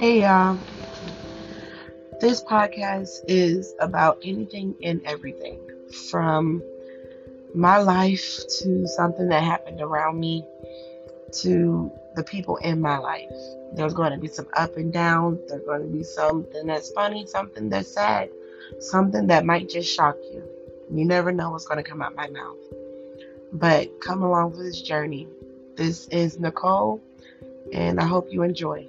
Hey y'all. This podcast is about anything and everything from my life to something that happened around me to the people in my life. There's going to be some up and down. There's going to be something that's funny, something that's sad, something that might just shock you. You never know what's going to come out my mouth. But come along for this journey. This is Nicole, and I hope you enjoy.